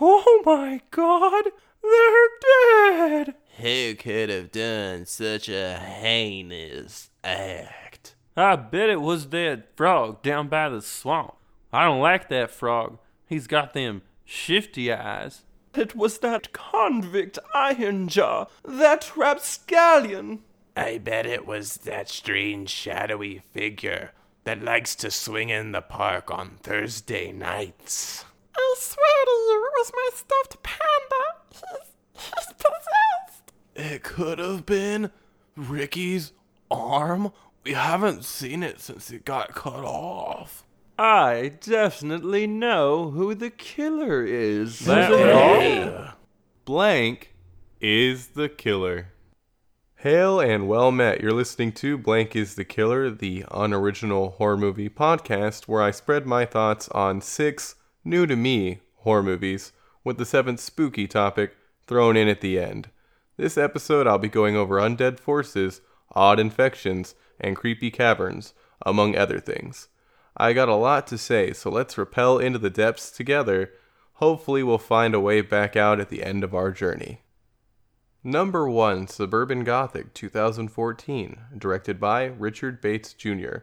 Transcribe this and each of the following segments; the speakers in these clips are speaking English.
Oh my god, they're dead! Who could have done such a heinous act? I bet it was that frog down by the swamp. I don't like that frog. He's got them shifty eyes. It was that convict Ironjaw, that rapscallion. I bet it was that strange shadowy figure that likes to swing in the park on Thursday nights. I swear to you, it was my stuffed panda. He's, he's possessed. It could have been Ricky's arm. We haven't seen it since it got cut off. I definitely know who the killer is. That Hey. Blank is the killer. Hail and well met. You're listening to Blank is the Killer, the unoriginal horror movie podcast where I spread my thoughts on six new to me horror movies with the seventh spooky topic thrown in at the end. This episode, I'll be going over undead forces, odd infections, and creepy caverns, among other things. I got a lot to say, so let's rappel into the depths together. Hopefully, we'll find a way back out at the end of our journey. Number 1 Suburban Gothic 2014, directed by Richard Bates Jr.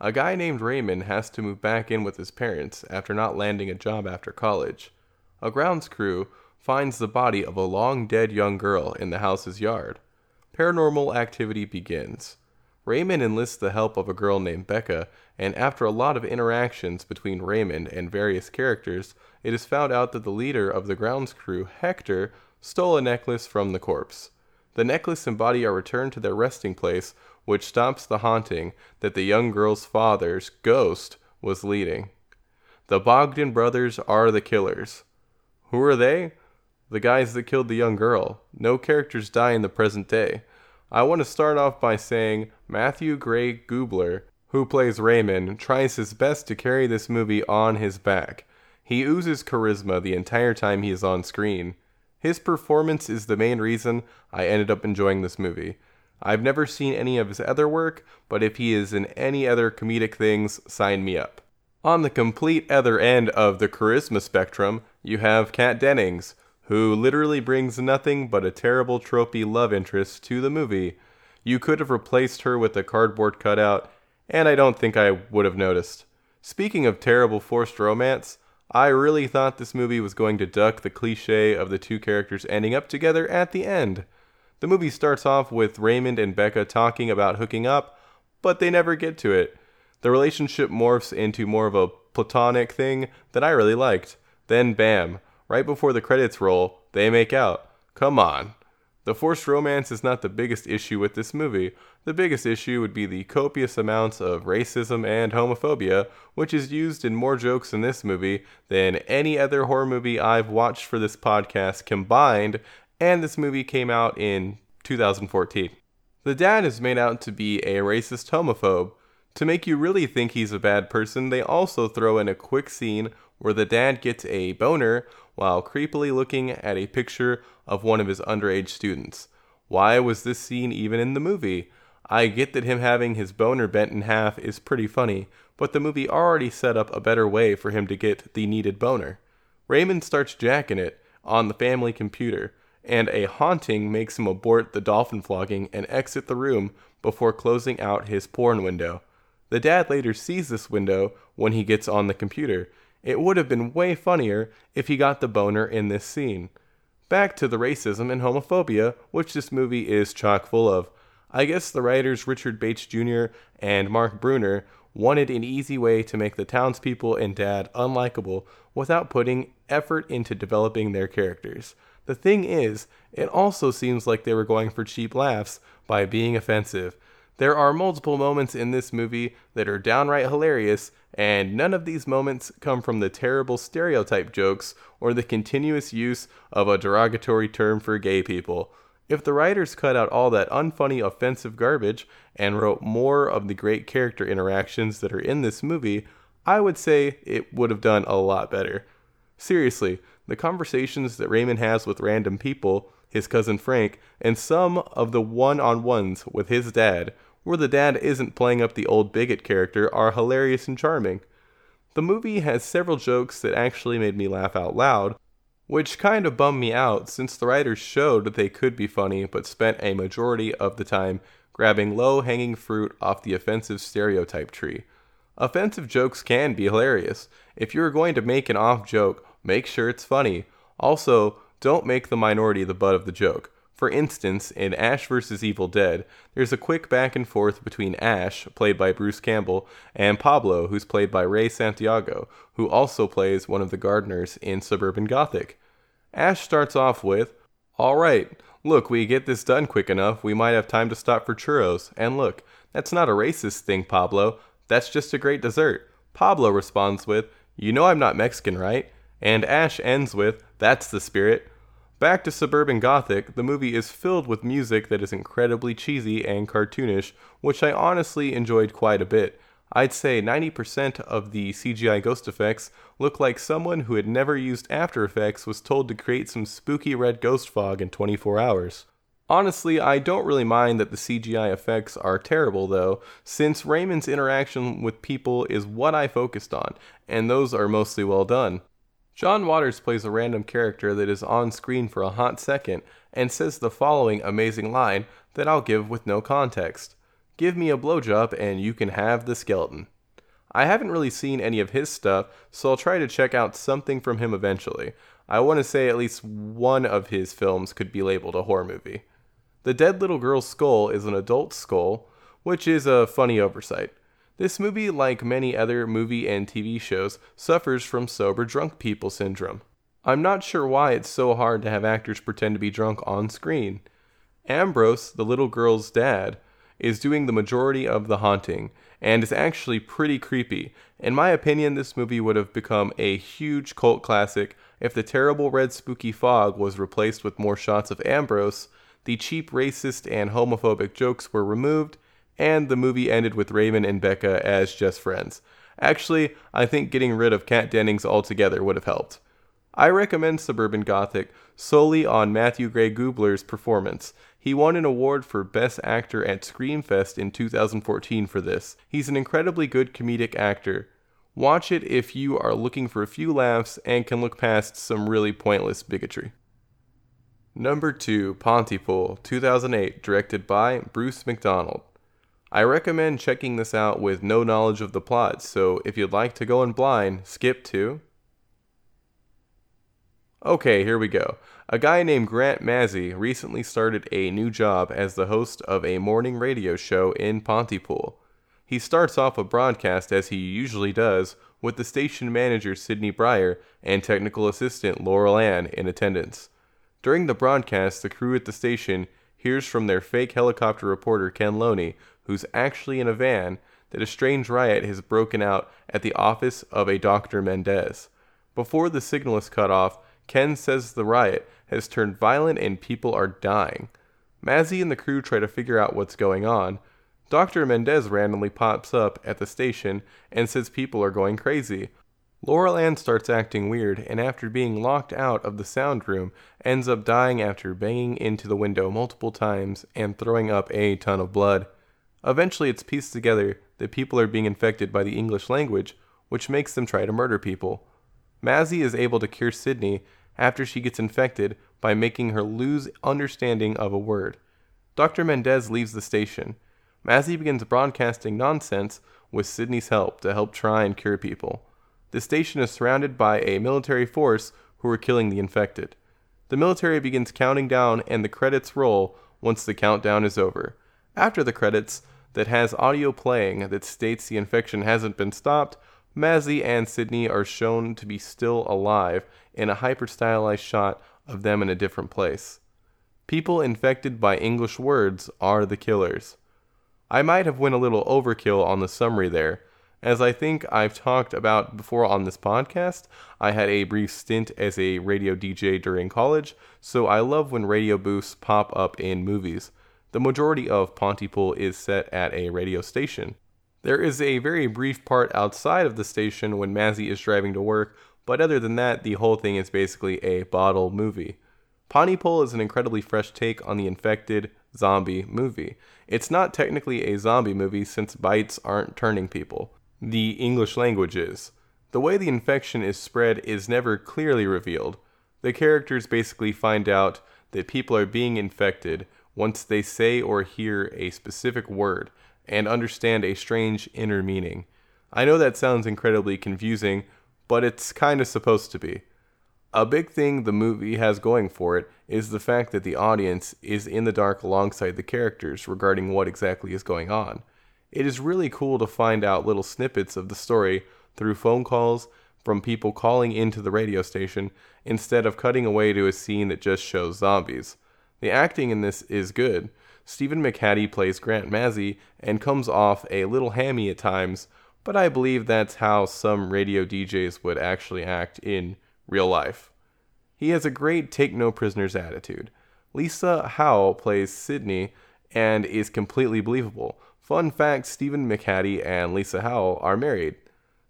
A guy named Raymond has to move back in with his parents after not landing a job after college. A grounds crew finds the body of a long dead young girl in the house's yard. Paranormal activity begins. Raymond enlists the help of a girl named Becca, and after a lot of interactions between Raymond and various characters, it is found out that the leader of the grounds crew, Hector, stole a necklace from the corpse. The necklace and body are returned to their resting place, which stops the haunting that the young girl's father's ghost was leading. The Bogdan brothers are the killers. Who are they? The guys that killed the young girl. No characters die in the present day. I want to start off by saying Matthew Gray Gubler, who plays Raymond, tries his best to carry this movie on his back. He oozes charisma the entire time he is on screen. His performance is the main reason I ended up enjoying this movie. I've never seen any of his other work, but if he is in any other comedic things, sign me up. On the complete other end of the charisma spectrum, you have Kat Dennings, who literally brings nothing but a terrible tropey love interest to the movie. You could have replaced her with a cardboard cutout, and I don't think I would have noticed. Speaking of terrible forced romance, I really thought this movie was going to duck the cliche of the two characters ending up together at the end. The movie starts off with Raymond and Becca talking about hooking up, but they never get to it. The relationship morphs into more of a platonic thing that I really liked. Then, bam, right before the credits roll, they make out. Come on. The forced romance is not the biggest issue with this movie. The biggest issue would be the copious amounts of racism and homophobia, which is used in more jokes in this movie than any other horror movie I've watched for this podcast combined, and this movie came out in 2014. The dad is made out to be a racist homophobe. To make you really think he's a bad person, they also throw in a quick scene where the dad gets a boner while creepily looking at a picture of one of his underage students. Why was this scene even in the movie? I get that him having his boner bent in half is pretty funny, but the movie already set up a better way for him to get the needed boner. Raymond starts jacking it on the family computer, and a haunting makes him abort the dolphin flogging and exit the room before closing out his porn window. The dad later sees this window when he gets on the computer. It would have been way funnier if he got the boner in this scene. Back to the racism and homophobia, which this movie is chock full of. I guess the writers Richard Bates Jr. and Mark Bruner wanted an easy way to make the townspeople and dad unlikable without putting effort into developing their characters. The thing is, it also seems like they were going for cheap laughs by being offensive. There are multiple moments in this movie that are downright hilarious, and none of these moments come from the terrible stereotype jokes or the continuous use of a derogatory term for gay people. If the writers cut out all that unfunny, offensive garbage and wrote more of the great character interactions that are in this movie, I would say it would have done a lot better. Seriously, the conversations that Raymond has with random people, his cousin Frank, and some of the one on ones with his dad, where the dad isn't playing up the old bigot character, are hilarious and charming. The movie has several jokes that actually made me laugh out loud. which kind of bummed me out since the writers showed that they could be funny but spent a majority of the time grabbing low hanging fruit off the offensive stereotype tree. Offensive jokes can be hilarious. If you're going to make an off joke, make sure it's funny. Also, don't make the minority the butt of the joke. For instance, in Ash vs. Evil Dead, there's a quick back and forth between Ash, played by Bruce Campbell, and Pablo, who's played by Ray Santiago, who also plays one of the gardeners in Suburban Gothic. Ash starts off with, Alright, look, we get this done quick enough, we might have time to stop for churros. And look, that's not a racist thing, Pablo. That's just a great dessert. Pablo responds with, You know I'm not Mexican, right? And Ash ends with, That's the spirit. Back to Suburban Gothic, the movie is filled with music that is incredibly cheesy and cartoonish, which I honestly enjoyed quite a bit. I'd say 90% of the CGI ghost effects look like someone who had never used After Effects was told to create some spooky red ghost fog in 24 hours. Honestly, I don't really mind that the CGI effects are terrible though, since Raymond's interaction with people is what I focused on, and those are mostly well done. John Waters plays a random character that is on screen for a hot second and says the following amazing line that I'll give with no context Give me a blowjob and you can have the skeleton. I haven't really seen any of his stuff, so I'll try to check out something from him eventually. I want to say at least one of his films could be labeled a horror movie. The Dead Little Girl's Skull is an adult skull, which is a funny oversight. This movie, like many other movie and TV shows, suffers from sober drunk people syndrome. I'm not sure why it's so hard to have actors pretend to be drunk on screen. Ambrose, the little girl's dad, is doing the majority of the haunting and is actually pretty creepy. In my opinion, this movie would have become a huge cult classic if the terrible red spooky fog was replaced with more shots of Ambrose, the cheap racist and homophobic jokes were removed, and the movie ended with Raymond and Becca as just friends. Actually, I think getting rid of Kat Dennings altogether would have helped. I recommend Suburban Gothic solely on Matthew Gray Gubler's performance. He won an award for Best Actor at Screamfest in 2014 for this. He's an incredibly good comedic actor. Watch it if you are looking for a few laughs and can look past some really pointless bigotry. Number 2, Pontypool, 2008, directed by Bruce McDonald. I recommend checking this out with no knowledge of the plot, so if you'd like to go in blind, skip to. Okay, here we go. A guy named Grant Mazzy recently started a new job as the host of a morning radio show in Pontypool. He starts off a broadcast as he usually does, with the station manager Sydney Briar and technical assistant Laurel Ann in attendance. During the broadcast, the crew at the station hears from their fake helicopter reporter Ken Loney, who's actually in a van, that a strange riot has broken out at the office of a Dr. Mendez. Before the signal is cut off, Ken says the riot has turned violent and people are dying. Mazzy and the crew try to figure out what's going on. Dr. Mendez randomly pops up at the station and says people are going crazy. Laurel Ann starts acting weird and after being locked out of the sound room ends up dying after banging into the window multiple times and throwing up a ton of blood. Eventually, it's pieced together that people are being infected by the English language, which makes them try to murder people. Mazzy is able to cure Sydney after she gets infected by making her lose understanding of a word. Dr. Mendez leaves the station. Mazzy begins broadcasting nonsense with Sydney's help to help try and cure people. The station is surrounded by a military force who are killing the infected. The military begins counting down and the credits roll once the countdown is over. After the credits, that has audio playing that states the infection hasn't been stopped, Mazzy and Sydney are shown to be still alive in a hyper stylized shot of them in a different place. People infected by English words are the killers. I might have went a little overkill on the summary there. As I think I've talked about before on this podcast, I had a brief stint as a radio DJ during college, so I love when radio booths pop up in movies. The majority of Pontypool is set at a radio station. There is a very brief part outside of the station when Mazzy is driving to work, but other than that, the whole thing is basically a bottle movie. Pontypool is an incredibly fresh take on the infected zombie movie. It's not technically a zombie movie since bites aren't turning people. The English language is. The way the infection is spread is never clearly revealed. The characters basically find out that people are being infected once they say or hear a specific word and understand a strange inner meaning. I know that sounds incredibly confusing, but it's kind of supposed to be. A big thing the movie has going for it is the fact that the audience is in the dark alongside the characters regarding what exactly is going on. It is really cool to find out little snippets of the story through phone calls from people calling into the radio station instead of cutting away to a scene that just shows zombies. The acting in this is good. Stephen McHattie plays Grant Mazzy and comes off a little hammy at times, but I believe that's how some radio DJs would actually act in real life. He has a great take no prisoners attitude. Lisa Houle plays Sydney and is completely believable. Fun fact Stephen McHattie and Lisa Houle are married.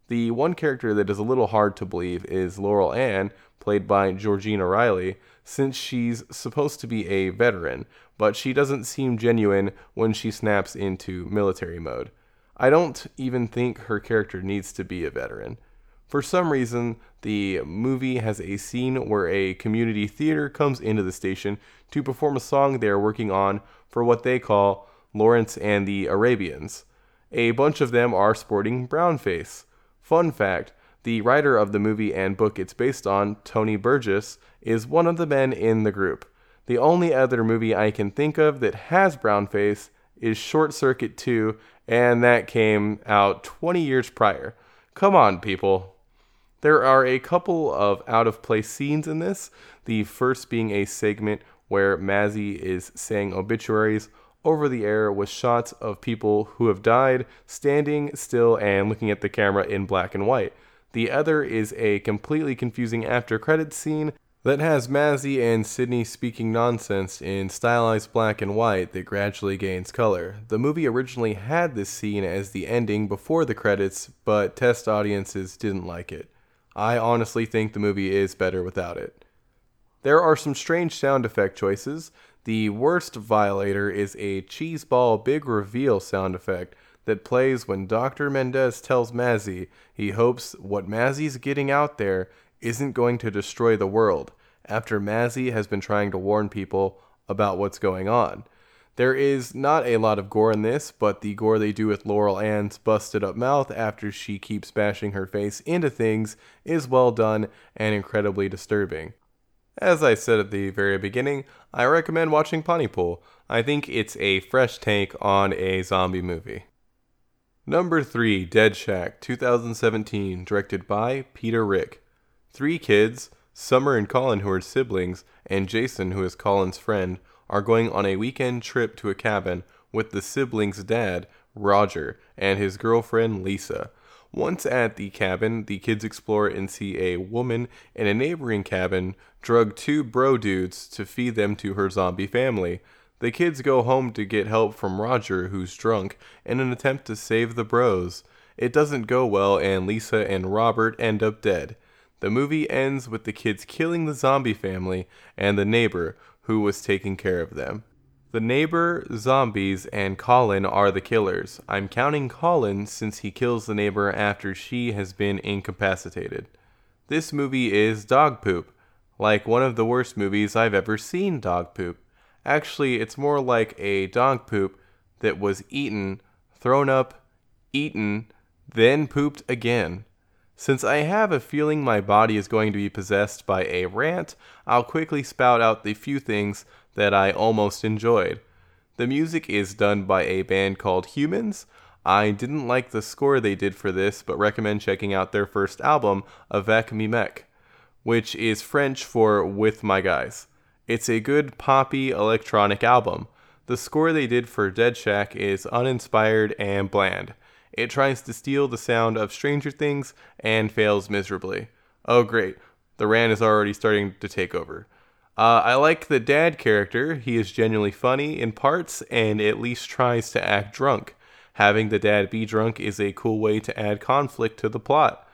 The one character that is a little hard to believe is Laurel Ann, played by Georgina Reilly, since she's supposed to be a veteran, but she doesn't seem genuine when she snaps into military mode. I don't even think her character needs to be a veteran. For some reason, the movie has a scene where a community theater comes into the station to perform a song they are working on for what they call Lawrence and the Arabians. A bunch of them are sporting brown face. Fun fact the writer of the movie and book it's based on, Tony Burgess, is one of the men in the group. The only other movie I can think of that has brownface is Short Circuit 2, and that came out 20 years prior. Come on, people. There are a couple of out of place scenes in this, the first being a segment where Mazzy is saying obituaries over the air with shots of people who have died standing still and looking at the camera in black and white. The other is a completely confusing after credits scene that has Mazzy and Sydney speaking nonsense in stylized black and white that gradually gains color. The movie originally had this scene as the ending before the credits, but test audiences didn't like it. I honestly think the movie is better without it. There are some strange sound effect choices. The worst violator is a cheeseball big reveal sound effect that plays when Dr. Mendez tells Mazzy he hopes what Mazzy's getting out there isn't going to destroy the world after Mazzy has been trying to warn people about what's going on. There is not a lot of gore in this, but the gore they do with Laurel Ann's busted up mouth after she keeps bashing her face into things is well done and incredibly disturbing. As I said at the very beginning, I recommend watching Pontypool. I think it's a fresh take on a zombie movie. Number 3, Dead Shack, 2017, directed by Peter Ricq. Three kids, Summer and Colin, who are siblings, and Jason, who is Colin's friend, are going on a weekend trip to a cabin with the siblings' dad, Roger, and his girlfriend, Lisa. Once at the cabin, the kids explore and see a woman in a neighboring cabin drug two bro dudes to feed them to her zombie family. The kids go home to get help from Roger, who's drunk, in an attempt to save the bros. It doesn't go well, and Lisa and Robert end up dead. The movie ends with the kids killing the zombie family and the neighbor who was taking care of them. The neighbor, zombies, and Colin are the killers. I'm counting Colin since he kills the neighbor after she has been incapacitated. This movie is dog poop, like one of the worst movies I've ever seen dog poop. Actually, it's more like a dog poop that was eaten, thrown up, eaten, then pooped again. Since I have a feeling my body is going to be possessed by a rant, I'll quickly spout out the few things that I almost enjoyed. The music is done by a band called Humans. I didn't like the score they did for this, but recommend checking out their first album, Avec Mes Mecs, which is French for With My Guys. It's a good poppy electronic album. The score they did for Dead Shack is uninspired and bland. It tries to steal the sound of Stranger Things and fails miserably. Oh, great. The Ran is already starting to take over. Uh, I like the dad character. He is genuinely funny in parts and at least tries to act drunk. Having the dad be drunk is a cool way to add conflict to the plot.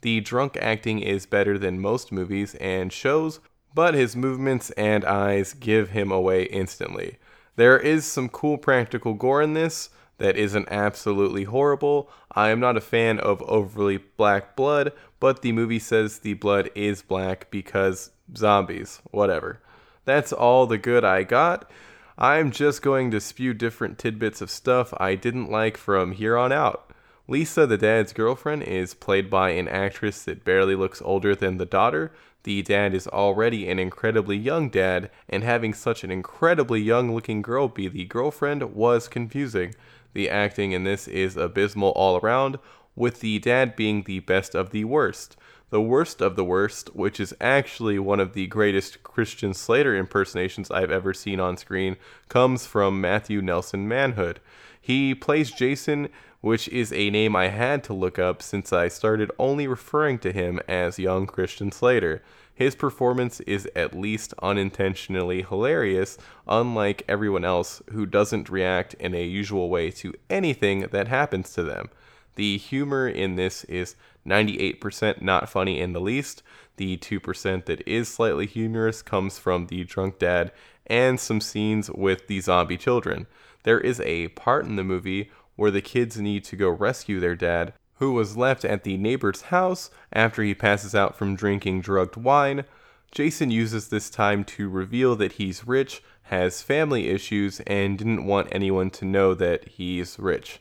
The drunk acting is better than most movies and shows, but his movements and eyes give him away instantly. There is some cool practical gore in this that isn't absolutely horrible. I am not a fan of overly black blood, but the movie says the blood is black because zombies, whatever. That's all the good I got. I'm just going to spew different tidbits of stuff I didn't like from here on out. Lisa, the dad's girlfriend, is played by an actress that barely looks older than the daughter. The dad is already an incredibly young dad, and having such an incredibly young looking girl be the girlfriend was confusing. The acting in this is abysmal all around, with the dad being the best of the worst. The worst of the worst, which is actually one of the greatest Christian Slater impersonations I've ever seen on screen, comes from Matthew Nelson Mahood. He plays Jason, which is a name I had to look up since I started only referring to him as young Christian Slater. His performance is at least unintentionally hilarious, unlike everyone else who doesn't react in a usual way to anything that happens to them. The humor in this is 98% not funny in the least. The 2% that is slightly humorous comes from the drunk dad and some scenes with the zombie children. There is a part in the movie where the kids need to go rescue their dad, who was left at the neighbor's house after he passes out from drinking drugged wine. Jason uses this time to reveal that he's rich, has family issues, and didn't want anyone to know that he's rich.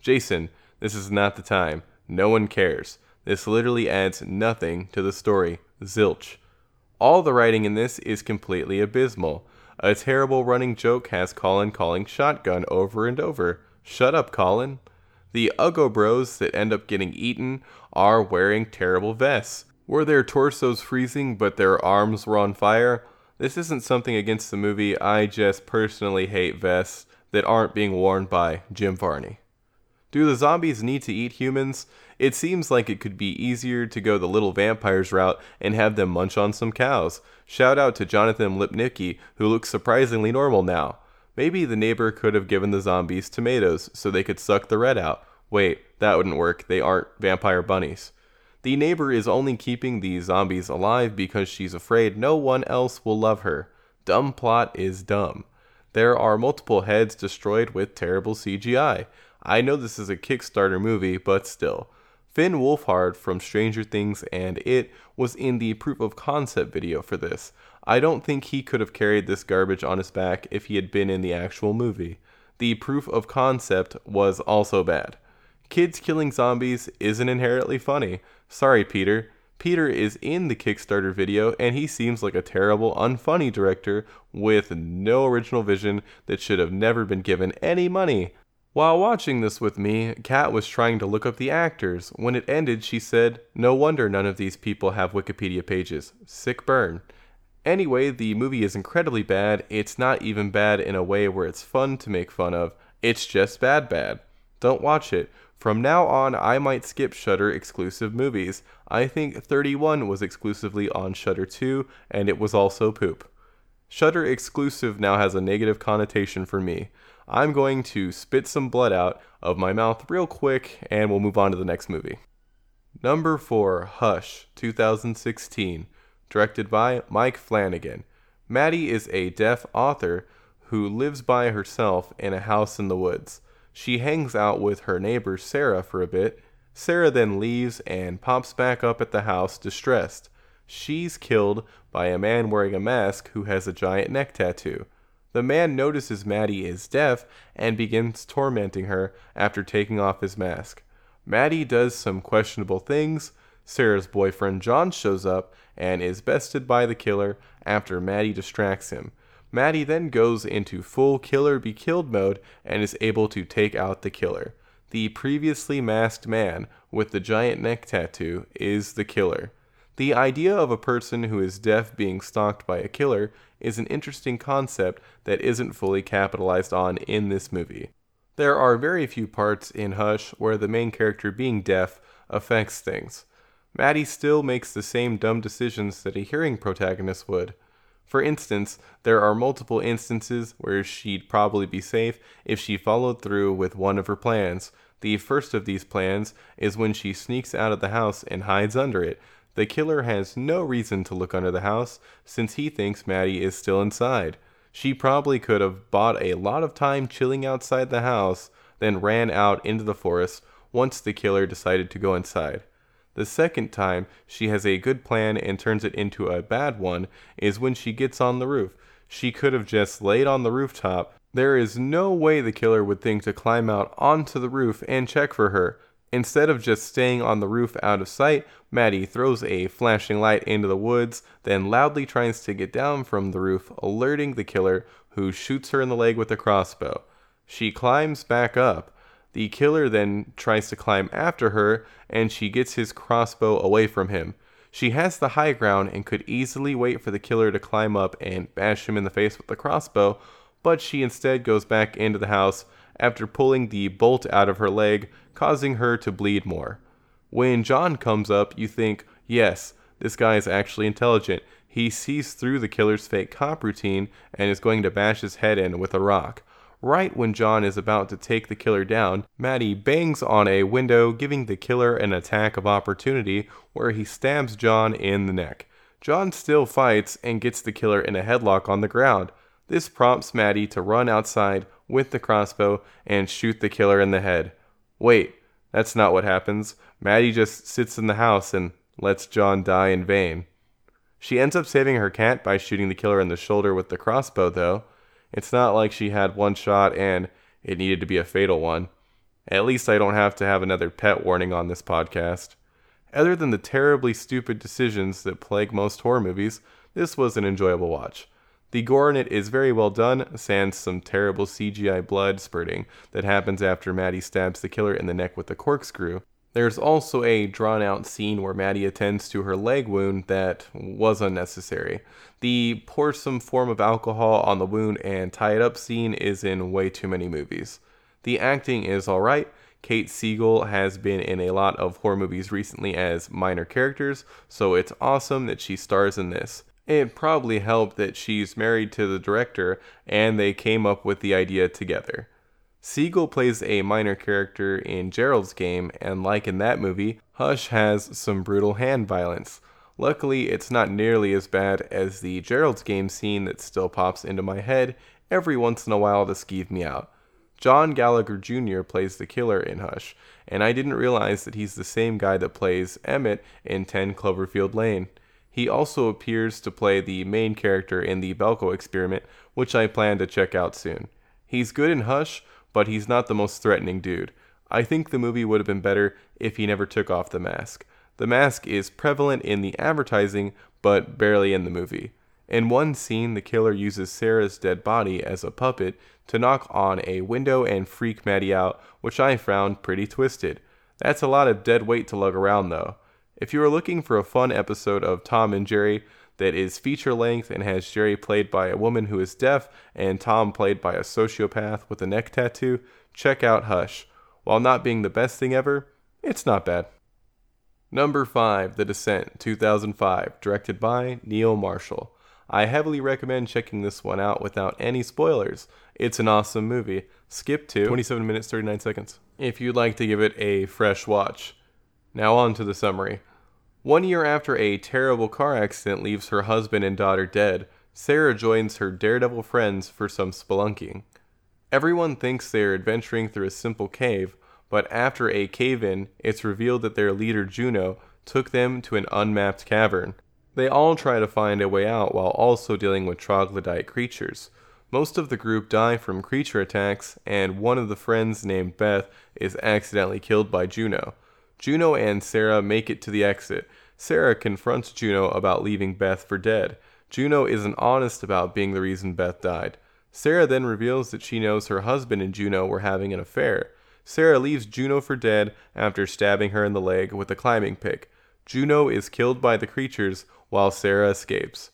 Jason, this is not the time. No one cares. This literally adds nothing to the story. Zilch. All the writing in this is completely abysmal. A terrible running joke has Colin calling shotgun over and over. Shut up, Colin. The Uggo Bros that end up getting eaten are wearing terrible vests. Were their torsos freezing but their arms were on fire? This isn't something against the movie, I just personally hate vests that aren't being worn by Jim Varney. Do the zombies need to eat humans? It seems like it could be easier to go the little vampires route and have them munch on some cows. Shout out to Jonathan Lipnicki, who looks surprisingly normal now. Maybe the neighbor could have given the zombies tomatoes so they could suck the red out. Wait, that wouldn't work. They aren't vampire bunnies. The neighbor is only keeping the zombies alive because she's afraid no one else will love her. Dumb plot is dumb. There are multiple heads destroyed with terrible CGI. I know this is a Kickstarter movie, but still. Finn Wolfhard from Stranger Things and It was in the proof of concept video for this. I don't think he could have carried this garbage on his back if he had been in the actual movie. The proof of concept was also bad. Kids killing zombies isn't inherently funny. Sorry, Peter. Peter is in the Kickstarter video and he seems like a terrible, unfunny director with no original vision that should have never been given any money. While watching this with me, Kat was trying to look up the actors. When it ended, she said, No wonder none of these people have Wikipedia pages. Sick burn. Anyway, the movie is incredibly bad. It's not even bad in a way where it's fun to make fun of. It's just bad bad. Don't watch it. From now on, I might skip Shudder exclusive movies. I think 31 was exclusively on Shudder too, and it was also poop. Shudder exclusive now has a negative connotation for me. I'm going to spit some blood out of my mouth real quick and we'll move on to the next movie. Number 4, Hush, 2016, directed by Mike Flanagan. Maddie is a deaf author who lives by herself in a house in the woods. She hangs out with her neighbor Sarah for a bit. Sarah then leaves and pops back up at the house distressed. She's killed by a man wearing a mask who has a giant neck tattoo. The man notices Maddie is deaf and begins tormenting her after taking off his mask. Maddie does some questionable things. Sarah's boyfriend John shows up and is bested by the killer after Maddie distracts him. Maddie then goes into full killer be killed mode and is able to take out the killer. The previously masked man with the giant neck tattoo is the killer. The idea of a person who is deaf being stalked by a killer is an interesting concept that isn't fully capitalized on in this movie. There are very few parts in Hush where the main character being deaf affects things. Maddie still makes the same dumb decisions that a hearing protagonist would. For instance, there are multiple instances where she'd probably be safe if she followed through with one of her plans. The first of these plans is when she sneaks out of the house and hides under it, the killer has no reason to look under the house since he thinks Maddie is still inside. She probably could have bought a lot of time chilling outside the house, then ran out into the forest once the killer decided to go inside. The second time she has a good plan and turns it into a bad one is when she gets on the roof. She could have just laid on the rooftop. There is no way the killer would think to climb out onto the roof and check for her. Instead of just staying on the roof out of sight, Maddie throws a flashing light into the woods, then loudly tries to get down from the roof, alerting the killer, who shoots her in the leg with a crossbow. She climbs back up. The killer then tries to climb after her, and she gets his crossbow away from him. She has the high ground and could easily wait for the killer to climb up and bash him in the face with the crossbow, but she instead goes back into the house after pulling the bolt out of her leg, causing her to bleed more. When John comes up, you think, yes, this guy is actually intelligent. He sees through the killer's fake cop routine and is going to bash his head in with a rock. Right when John is about to take the killer down, Maddie bangs on a window, giving the killer an attack of opportunity where he stabs John in the neck. John still fights and gets the killer in a headlock on the ground. This prompts Maddie to run outside with the crossbow and shoot the killer in the head. Wait, that's not what happens. Maddie just sits in the house and lets John die in vain. She ends up saving her cat by shooting the killer in the shoulder with the crossbow, though. It's not like she had one shot and it needed to be a fatal one. At least I don't have to have another pet warning on this podcast. Other than the terribly stupid decisions that plague most horror movies, this was an enjoyable watch. The gore in it is very well done, sans some terrible CGI blood spurting that happens after Maddie stabs the killer in the neck with a corkscrew. There's also a drawn out scene where Maddie attends to her leg wound that was unnecessary. The pour some form of alcohol on the wound and tie it up scene is in way too many movies. The acting is alright. Kate Siegel has been in a lot of horror movies recently as minor characters, so it's awesome that she stars in this. It probably helped that she's married to the director and they came up with the idea together. Siegel plays a minor character in Gerald's Game, and like in that movie, Hush has some brutal hand violence. Luckily, it's not nearly as bad as the Gerald's Game scene that still pops into my head every once in a while to skeeve me out. John Gallagher Jr. plays the killer in Hush, and I didn't realize that he's the same guy that plays Emmett in 10 Cloverfield Lane. He also appears to play the main character in the Belko experiment, which I plan to check out soon. He's good in Hush, but he's not the most threatening dude. I think the movie would have been better if he never took off the mask. The mask is prevalent in the advertising, but barely in the movie. In one scene, the killer uses Sarah's dead body as a puppet to knock on a window and freak Maddie out, which I found pretty twisted. That's a lot of dead weight to lug around, though. If you are looking for a fun episode of Tom and Jerry that is feature length and has Jerry played by a woman who is deaf and Tom played by a sociopath with a neck tattoo, check out Hush. While not being the best thing ever, it's not bad. Number 5, The Descent, 2005, directed by Neil Marshall. I heavily recommend checking this one out without any spoilers. It's an awesome movie. Skip to 27 minutes 39 seconds if you'd like to give it a fresh watch. Now, on to the summary. One year after a terrible car accident leaves her husband and daughter dead, Sarah joins her daredevil friends for some spelunking. Everyone thinks they are adventuring through a simple cave, but after a cave in, it's revealed that their leader Juno took them to an unmapped cavern. They all try to find a way out while also dealing with troglodyte creatures. Most of the group die from creature attacks, and one of the friends named Beth is accidentally killed by Juno. Juno and Sarah make it to the exit. Sarah confronts Juno about leaving Beth for dead. Juno isn't honest about being the reason Beth died. Sarah then reveals that she knows her husband and Juno were having an affair. Sarah leaves Juno for dead after stabbing her in the leg with a climbing pick. Juno is killed by the creatures while Sarah escapes.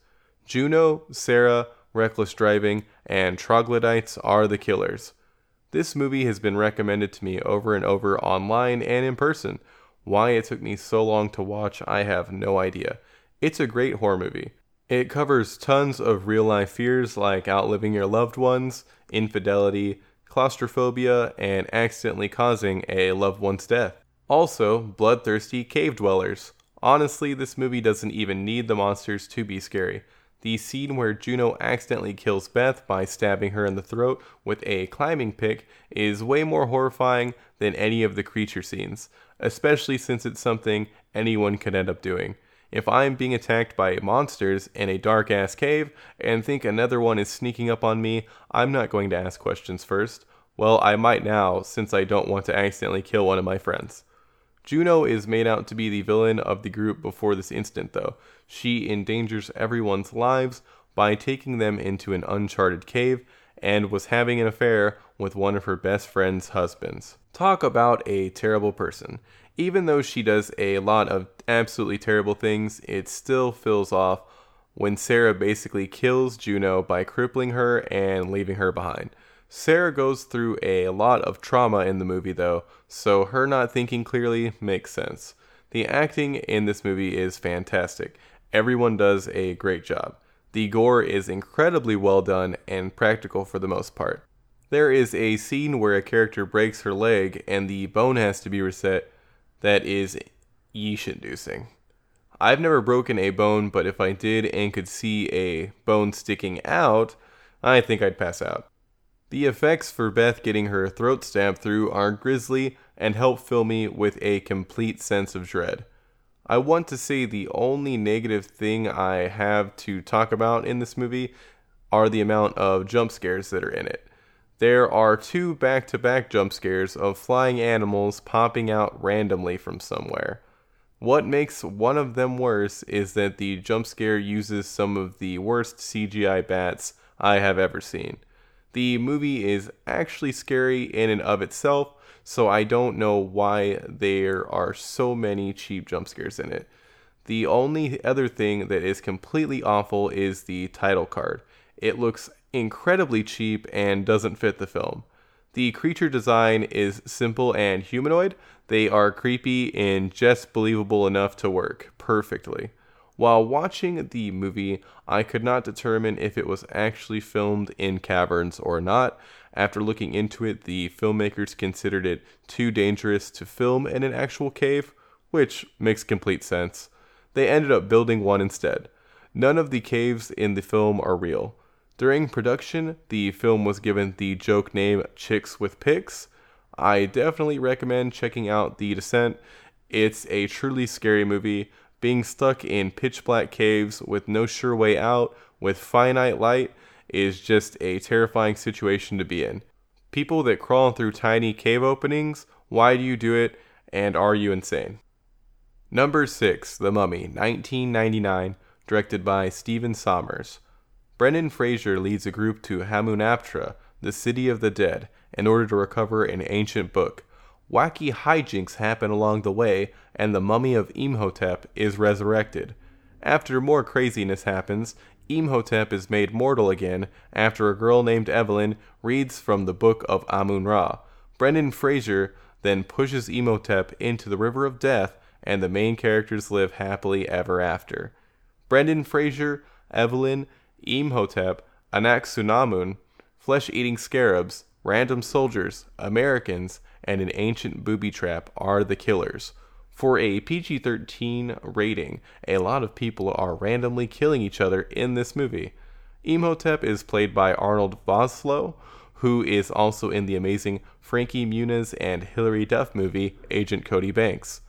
Juno, Sarah, reckless driving, and troglodytes are the killers. This movie has been recommended to me over and over online and in person. Why it took me so long to watch, I have no idea. It's a great horror movie. It covers tons of real life fears like outliving your loved ones, infidelity, claustrophobia, and accidentally causing a loved one's death. Also, bloodthirsty cave dwellers. Honestly, this movie doesn't even need the monsters to be scary. The scene where Juno accidentally kills Beth by stabbing her in the throat with a climbing pick is way more horrifying than any of the creature scenes. especially since it's something anyone could end up doing. If I'm being attacked by monsters in a dark ass cave and think another one is sneaking up on me, I'm not going to ask questions first. Well, I might now, since I don't want to accidentally kill one of my friends. Juno is made out to be the villain of the group before this instant, though. She endangers everyone's lives by taking them into an uncharted cave and was having an affair with one of her best friend's husbands. Talk about a terrible person. Even though she does a lot of absolutely terrible things, it still feels off when Sarah basically kills Juno by crippling her and leaving her behind. Sarah goes through a lot of trauma in the movie, though, so her not thinking clearly makes sense. The acting in this movie is fantastic. Everyone does a great job. The gore is incredibly well done and practical for the most part. There is a scene where a character breaks her leg and the bone has to be reset that is yeesh inducing. I've never broken a bone, but if I did and could see a bone sticking out, I think I'd pass out. The effects for Beth getting her throat stabbed through are grisly and help fill me with a complete sense of dread. I want to say the only negative thing I have to talk about in this movie are the amount of jump scares that are in it. There are two back to back jump scares of flying animals popping out randomly from somewhere. What makes one of them worse is that the jump scare uses some of the worst CGI bats I have ever seen. The movie is actually scary in and of itself, so I don't know why there are so many cheap jump scares in it. The only other thing that is completely awful is the title card. It looks incredibly cheap and doesn't fit the film. The creature design is simple and humanoid. They are creepy and just believable enough to work perfectly. While watching the movie, I could not determine if it was actually filmed in caverns or not. After looking into it, the filmmakers considered it too dangerous to film in an actual cave, which makes complete sense. They ended up building one instead. None of the caves in the film are real. During production, the film was given the joke name Chicks with Picks. I definitely recommend checking out The Descent. It's a truly scary movie being stuck in pitch black caves with no sure way out, with finite light, is just a terrifying situation to be in. People that crawl through tiny cave openings, why do you do it, and are you insane? Number 6, The Mummy, 1999, directed by Stephen Sommers. Brendan Fraser leads a group to Hamunaptra, the city of the dead, in order to recover an ancient book. Wacky hijinks happen along the way, and the mummy of Imhotep is resurrected. After more craziness happens, Imhotep is made mortal again after a girl named Evelyn reads from the book of Amun Ra. Brendan Fraser then pushes Imhotep into the river of death, and the main characters live happily ever after. Brendan Fraser, Evelyn, Imhotep, Anck-su-namun, flesh eating scarabs, random soldiers, Americans, and an ancient booby trap are the killers. For a PG 13 rating, a lot of people are randomly killing each other in this movie. Imhotep is played by Arnold Vosloo, who is also in the amazing Frankie Muniz and Hilary Duff movie Agent Cody Banks.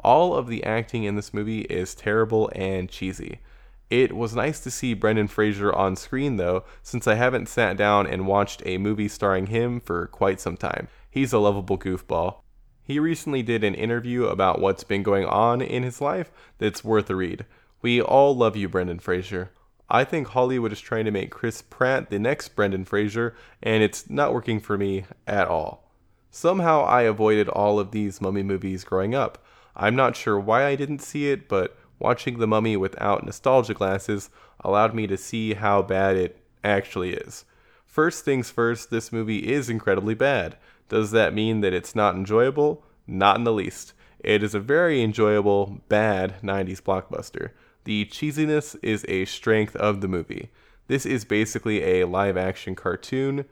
All of the acting in this movie is terrible and cheesy. It was nice to see Brendan Fraser on screen though, since I haven't sat down and watched a movie starring him for quite some time. He's a lovable goofball. He recently did an interview about what's been going on in his life that's worth a read. We all love you, Brendan Fraser. I think Hollywood is trying to make Chris Pratt the next Brendan Fraser, and it's not working for me at all. Somehow I avoided all of these mummy movies growing up. I'm not sure why I didn't see it, but watching The Mummy without nostalgia glasses allowed me to see how bad it actually is. First things first, this movie is incredibly bad. Does that mean that it's not enjoyable? Not in the least. It is a very enjoyable, bad 90s blockbuster. The cheesiness is a strength of the movie. This is basically a live action cartoon.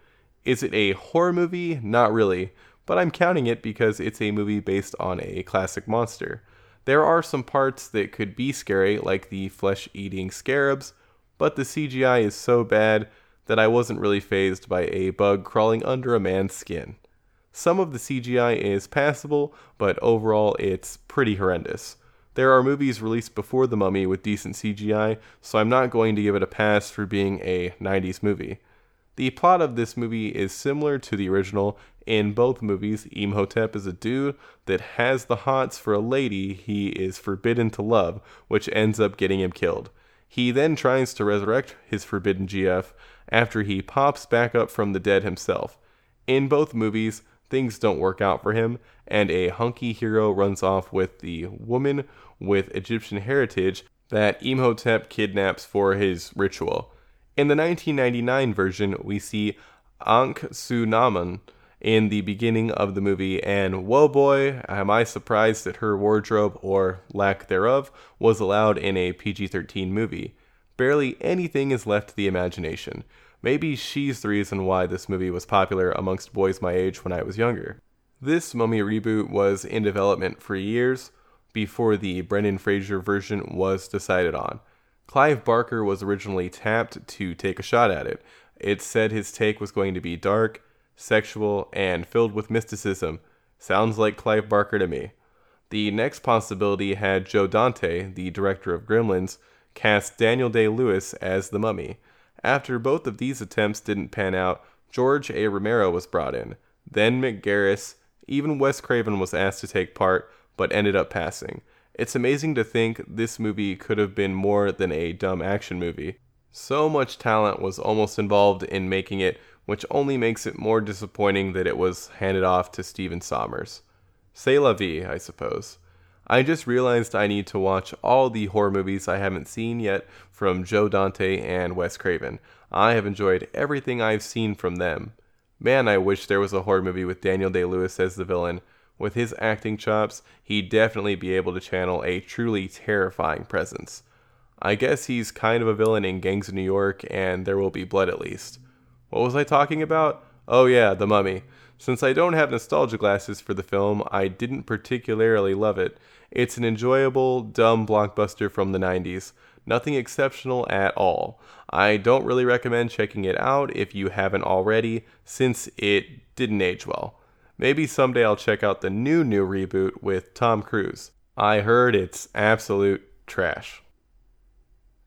Is it a horror movie? Not really, but I'm counting it because it's a movie based on a classic monster. There are some parts that could be scary, like the flesh eating scarabs, but the CGI is so bad that I wasn't really phased by a bug crawling under a man's skin. Some of the CGI is passable, but overall it's pretty horrendous. There are movies released before The Mummy with decent CGI, so I'm not going to give it a pass for being a 90s movie. The plot of this movie is similar to the original. In both movies, Imhotep is a dude that has the hots for a lady he is forbidden to love, which ends up getting him killed. He then tries to resurrect his forbidden GF after he pops back up from the dead himself. In both movies, things don't work out for him, and a hunky hero runs off with the woman with Egyptian heritage that Imhotep kidnaps for his ritual. In the 1999 version, we see Anck-Su-Namun in the beginning of the movie, and whoa boy, am I surprised that her wardrobe, or lack thereof, was allowed in a PG 13 movie. Barely anything is left to the imagination. Maybe she's the reason why this movie was popular amongst boys my age when I was younger. This Mummy reboot was in development for years before the Brendan Fraser version was decided on. Clive Barker was originally tapped to take a shot at it. It said his take was going to be dark, sexual, and filled with mysticism. Sounds like Clive Barker to me. The next possibility had Joe Dante, the director of Gremlins, cast Daniel Day Lewis as the mummy. After both of these attempts didn't pan out, George A. Romero was brought in. Then Mick Garris, even Wes Craven was asked to take part, but ended up passing. It's amazing to think this movie could have been more than a dumb action movie. So much talent was almost involved in making it, which only makes it more disappointing that it was handed off to Stephen Sommers. C'est la vie, I suppose. I just realized I need to watch all the horror movies I haven't seen yet from Joe Dante and Wes Craven. I have enjoyed everything I've seen from them. Man, I wish there was a horror movie with Daniel Day Lewis as the villain. With his acting chops, he'd definitely be able to channel a truly terrifying presence. I guess he's kind of a villain in Gangs of New York, and There Will Be Blood at least. What was I talking about? Oh, yeah, The Mummy. Since I don't have nostalgia glasses for the film, I didn't particularly love it. It's an enjoyable, dumb blockbuster from the 90s. Nothing exceptional at all. I don't really recommend checking it out if you haven't already, since it didn't age well. Maybe someday I'll check out the new new reboot with Tom Cruise. I heard it's absolute trash.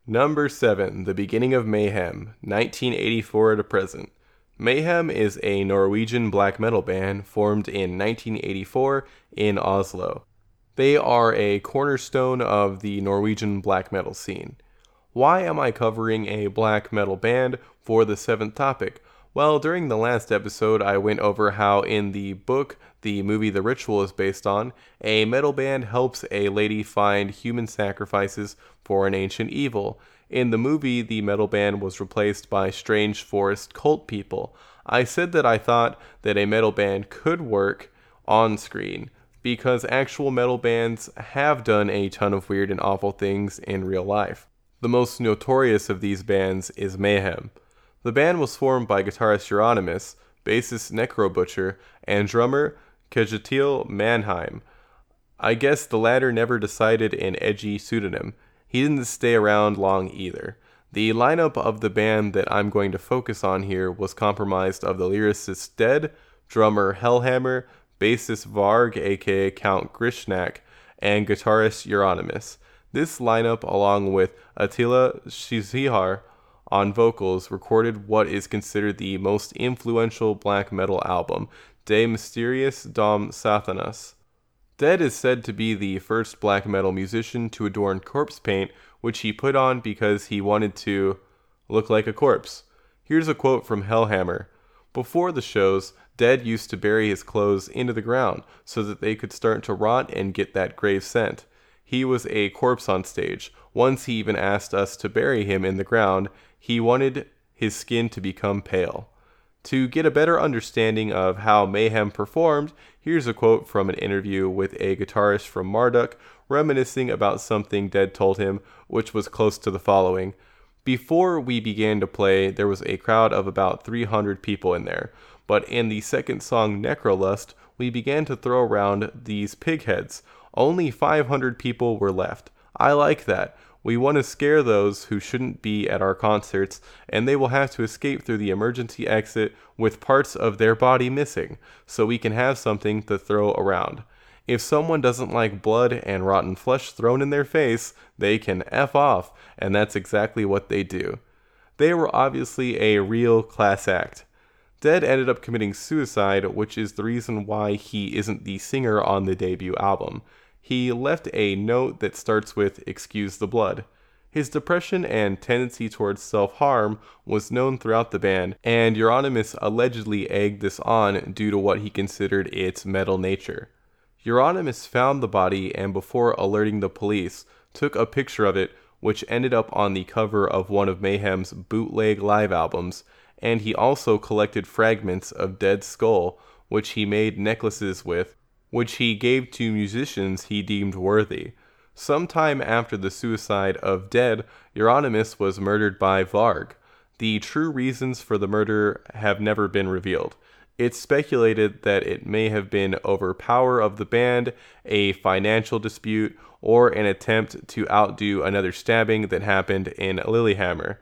Number 7, The Beginning of Mayhem, 1984 to present. Mayhem is a Norwegian black metal band formed in 1984 in Oslo. They are a cornerstone of the Norwegian black metal scene. Why am I covering a black metal band for the seventh topic? Well, during the last episode, I went over how in the book the movie The Ritual is based on, a metal band helps a lady find human sacrifices for an ancient evil. In the movie, the metal band was replaced by strange forest cult people. I said that I thought that a metal band could work on screen because actual metal bands have done a ton of weird and awful things in real life. The most notorious of these bands is Mayhem. The band was formed by guitarist Euronymous, bassist Necro Butcher, and drummer Kjetil Manheim. I guess the latter never decided an edgy pseudonym. He didn't stay around long either. The lineup of the band that I'm going to focus on here was comprised of the lyricist Dead, drummer Hellhammer, bassist Varg aka Count Grishnackh, and guitarist Euronymous. This lineup, along with Attila Csihar, on vocals recorded what is considered the most influential black metal album, De Mysteriis Dom Satanas. Dead is said to be the first black metal musician to adorn corpse paint, which he put on because he wanted to look like a corpse. Here's a quote from Hellhammer Before the shows, Dead used to bury his clothes into the ground so that they could start to rot and get that grave scent. He was a corpse on stage. Once he even asked us to bury him in the ground, he wanted his skin to become pale. To get a better understanding of how Mayhem performed, here's a quote from an interview with a guitarist from Marduk reminiscing about something Dead told him, which was close to the following. Before we began to play, there was a crowd of about 300 people in there, but in the second song, Necrolust, we began to throw around these pig heads. Only 500 people were left. I like that. We want to scare those who shouldn't be at our concerts, and they will have to escape through the emergency exit with parts of their body missing, so we can have something to throw around. If someone doesn't like blood and rotten flesh thrown in their face, they can F off, and that's exactly what they do. They were obviously a real class act. Dead ended up committing suicide, which is the reason why he isn't the singer on the debut album. He left a note that starts with Excuse the Blood. His depression and tendency towards self harm was known throughout the band, and Euronymous allegedly egged this on due to what he considered its metal nature. Euronymous found the body and, before alerting the police, took a picture of it, which ended up on the cover of one of Mayhem's bootleg live albums, and he also collected fragments of Dead Skull, which he made necklaces with, which he gave to musicians he deemed worthy. Sometime after the suicide of Dead, Euronymous was murdered by Varg. The true reasons for the murder have never been revealed. It's speculated that it may have been over power of the band, a financial dispute, or an attempt to outdo another stabbing that happened in Lillehammer.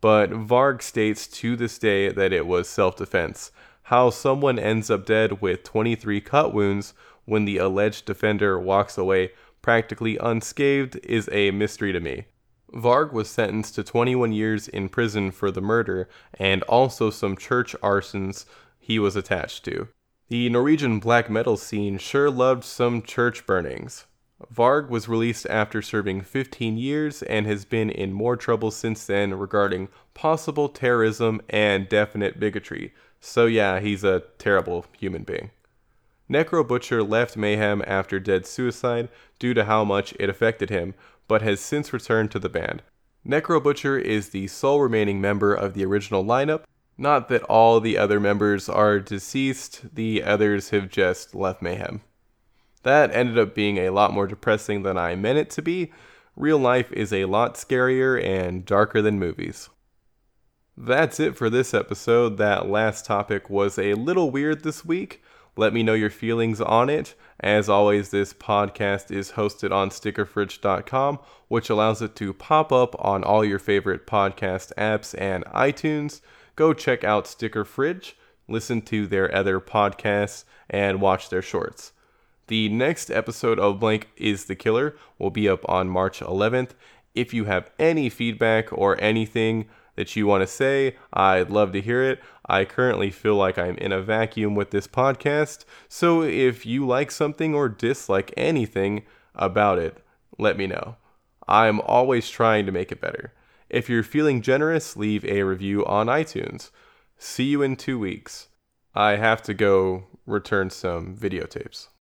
But Varg states to this day that it was self defense. How someone ends up dead with 23 cut wounds when the alleged defender walks away practically unscathed is a mystery to me. Varg was sentenced to 21 years in prison for the murder and also some church arsons he was attached to. The Norwegian black metal scene sure loved some church burnings. Varg was released after serving 15 years and has been in more trouble since then regarding possible terrorism and definite bigotry. So, yeah, he's a terrible human being. Necro Butcher left Mayhem after Dead Suicide due to how much it affected him, but has since returned to the band. Necro Butcher is the sole remaining member of the original lineup not that all the other members are deceased, the others have just left Mayhem. That ended up being a lot more depressing than I meant it to be. Real life is a lot scarier and darker than movies. That's it for this episode. That last topic was a little weird this week. Let me know your feelings on it. As always, this podcast is hosted on stickerfridge.com, which allows it to pop up on all your favorite podcast apps and iTunes go check out Sticker Fridge, listen to their other podcasts, and watch their shorts. The next episode of Blank is the Killer will be up on March 11th. If you have any feedback or anything that you want to say, I'd love to hear it. I currently feel like I'm in a vacuum with this podcast, so if you like something or dislike anything about it, let me know. I'm always trying to make it better. If you're feeling generous, leave a review on iTunes. See you in two weeks. I have to go return some videotapes.